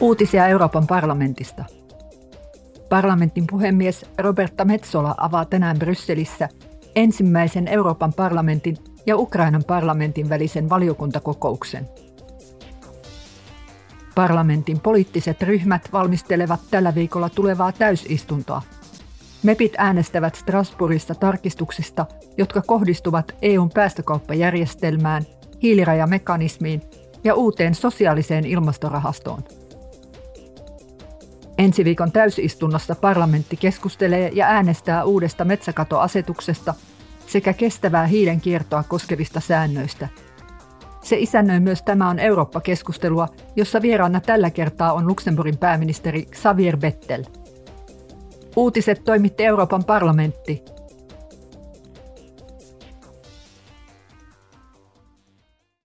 Uutisia Euroopan parlamentista. Parlamentin puhemies Roberta Metsola avaa tänään Brysselissä ensimmäisen Euroopan parlamentin ja Ukrainan parlamentin välisen valiokuntakokouksen. Parlamentin poliittiset ryhmät valmistelevat tällä viikolla tulevaa täysistuntoa. MEPit äänestävät Strasbourgissa tarkistuksista, jotka kohdistuvat EUn päästökauppajärjestelmään, hiilirajamekanismiin ja uuteen sosiaaliseen ilmastorahastoon. Ensi viikon täysistunnossa parlamentti keskustelee ja äänestää uudesta metsäkatoasetuksesta sekä kestävää hiilen kiertoa koskevista säännöistä. Se isännöi myös Tämä on Eurooppa-keskustelua, jossa vieraana tällä kertaa on Luxemburgin pääministeri Xavier Bettel. Uutiset toimitti Euroopan parlamentti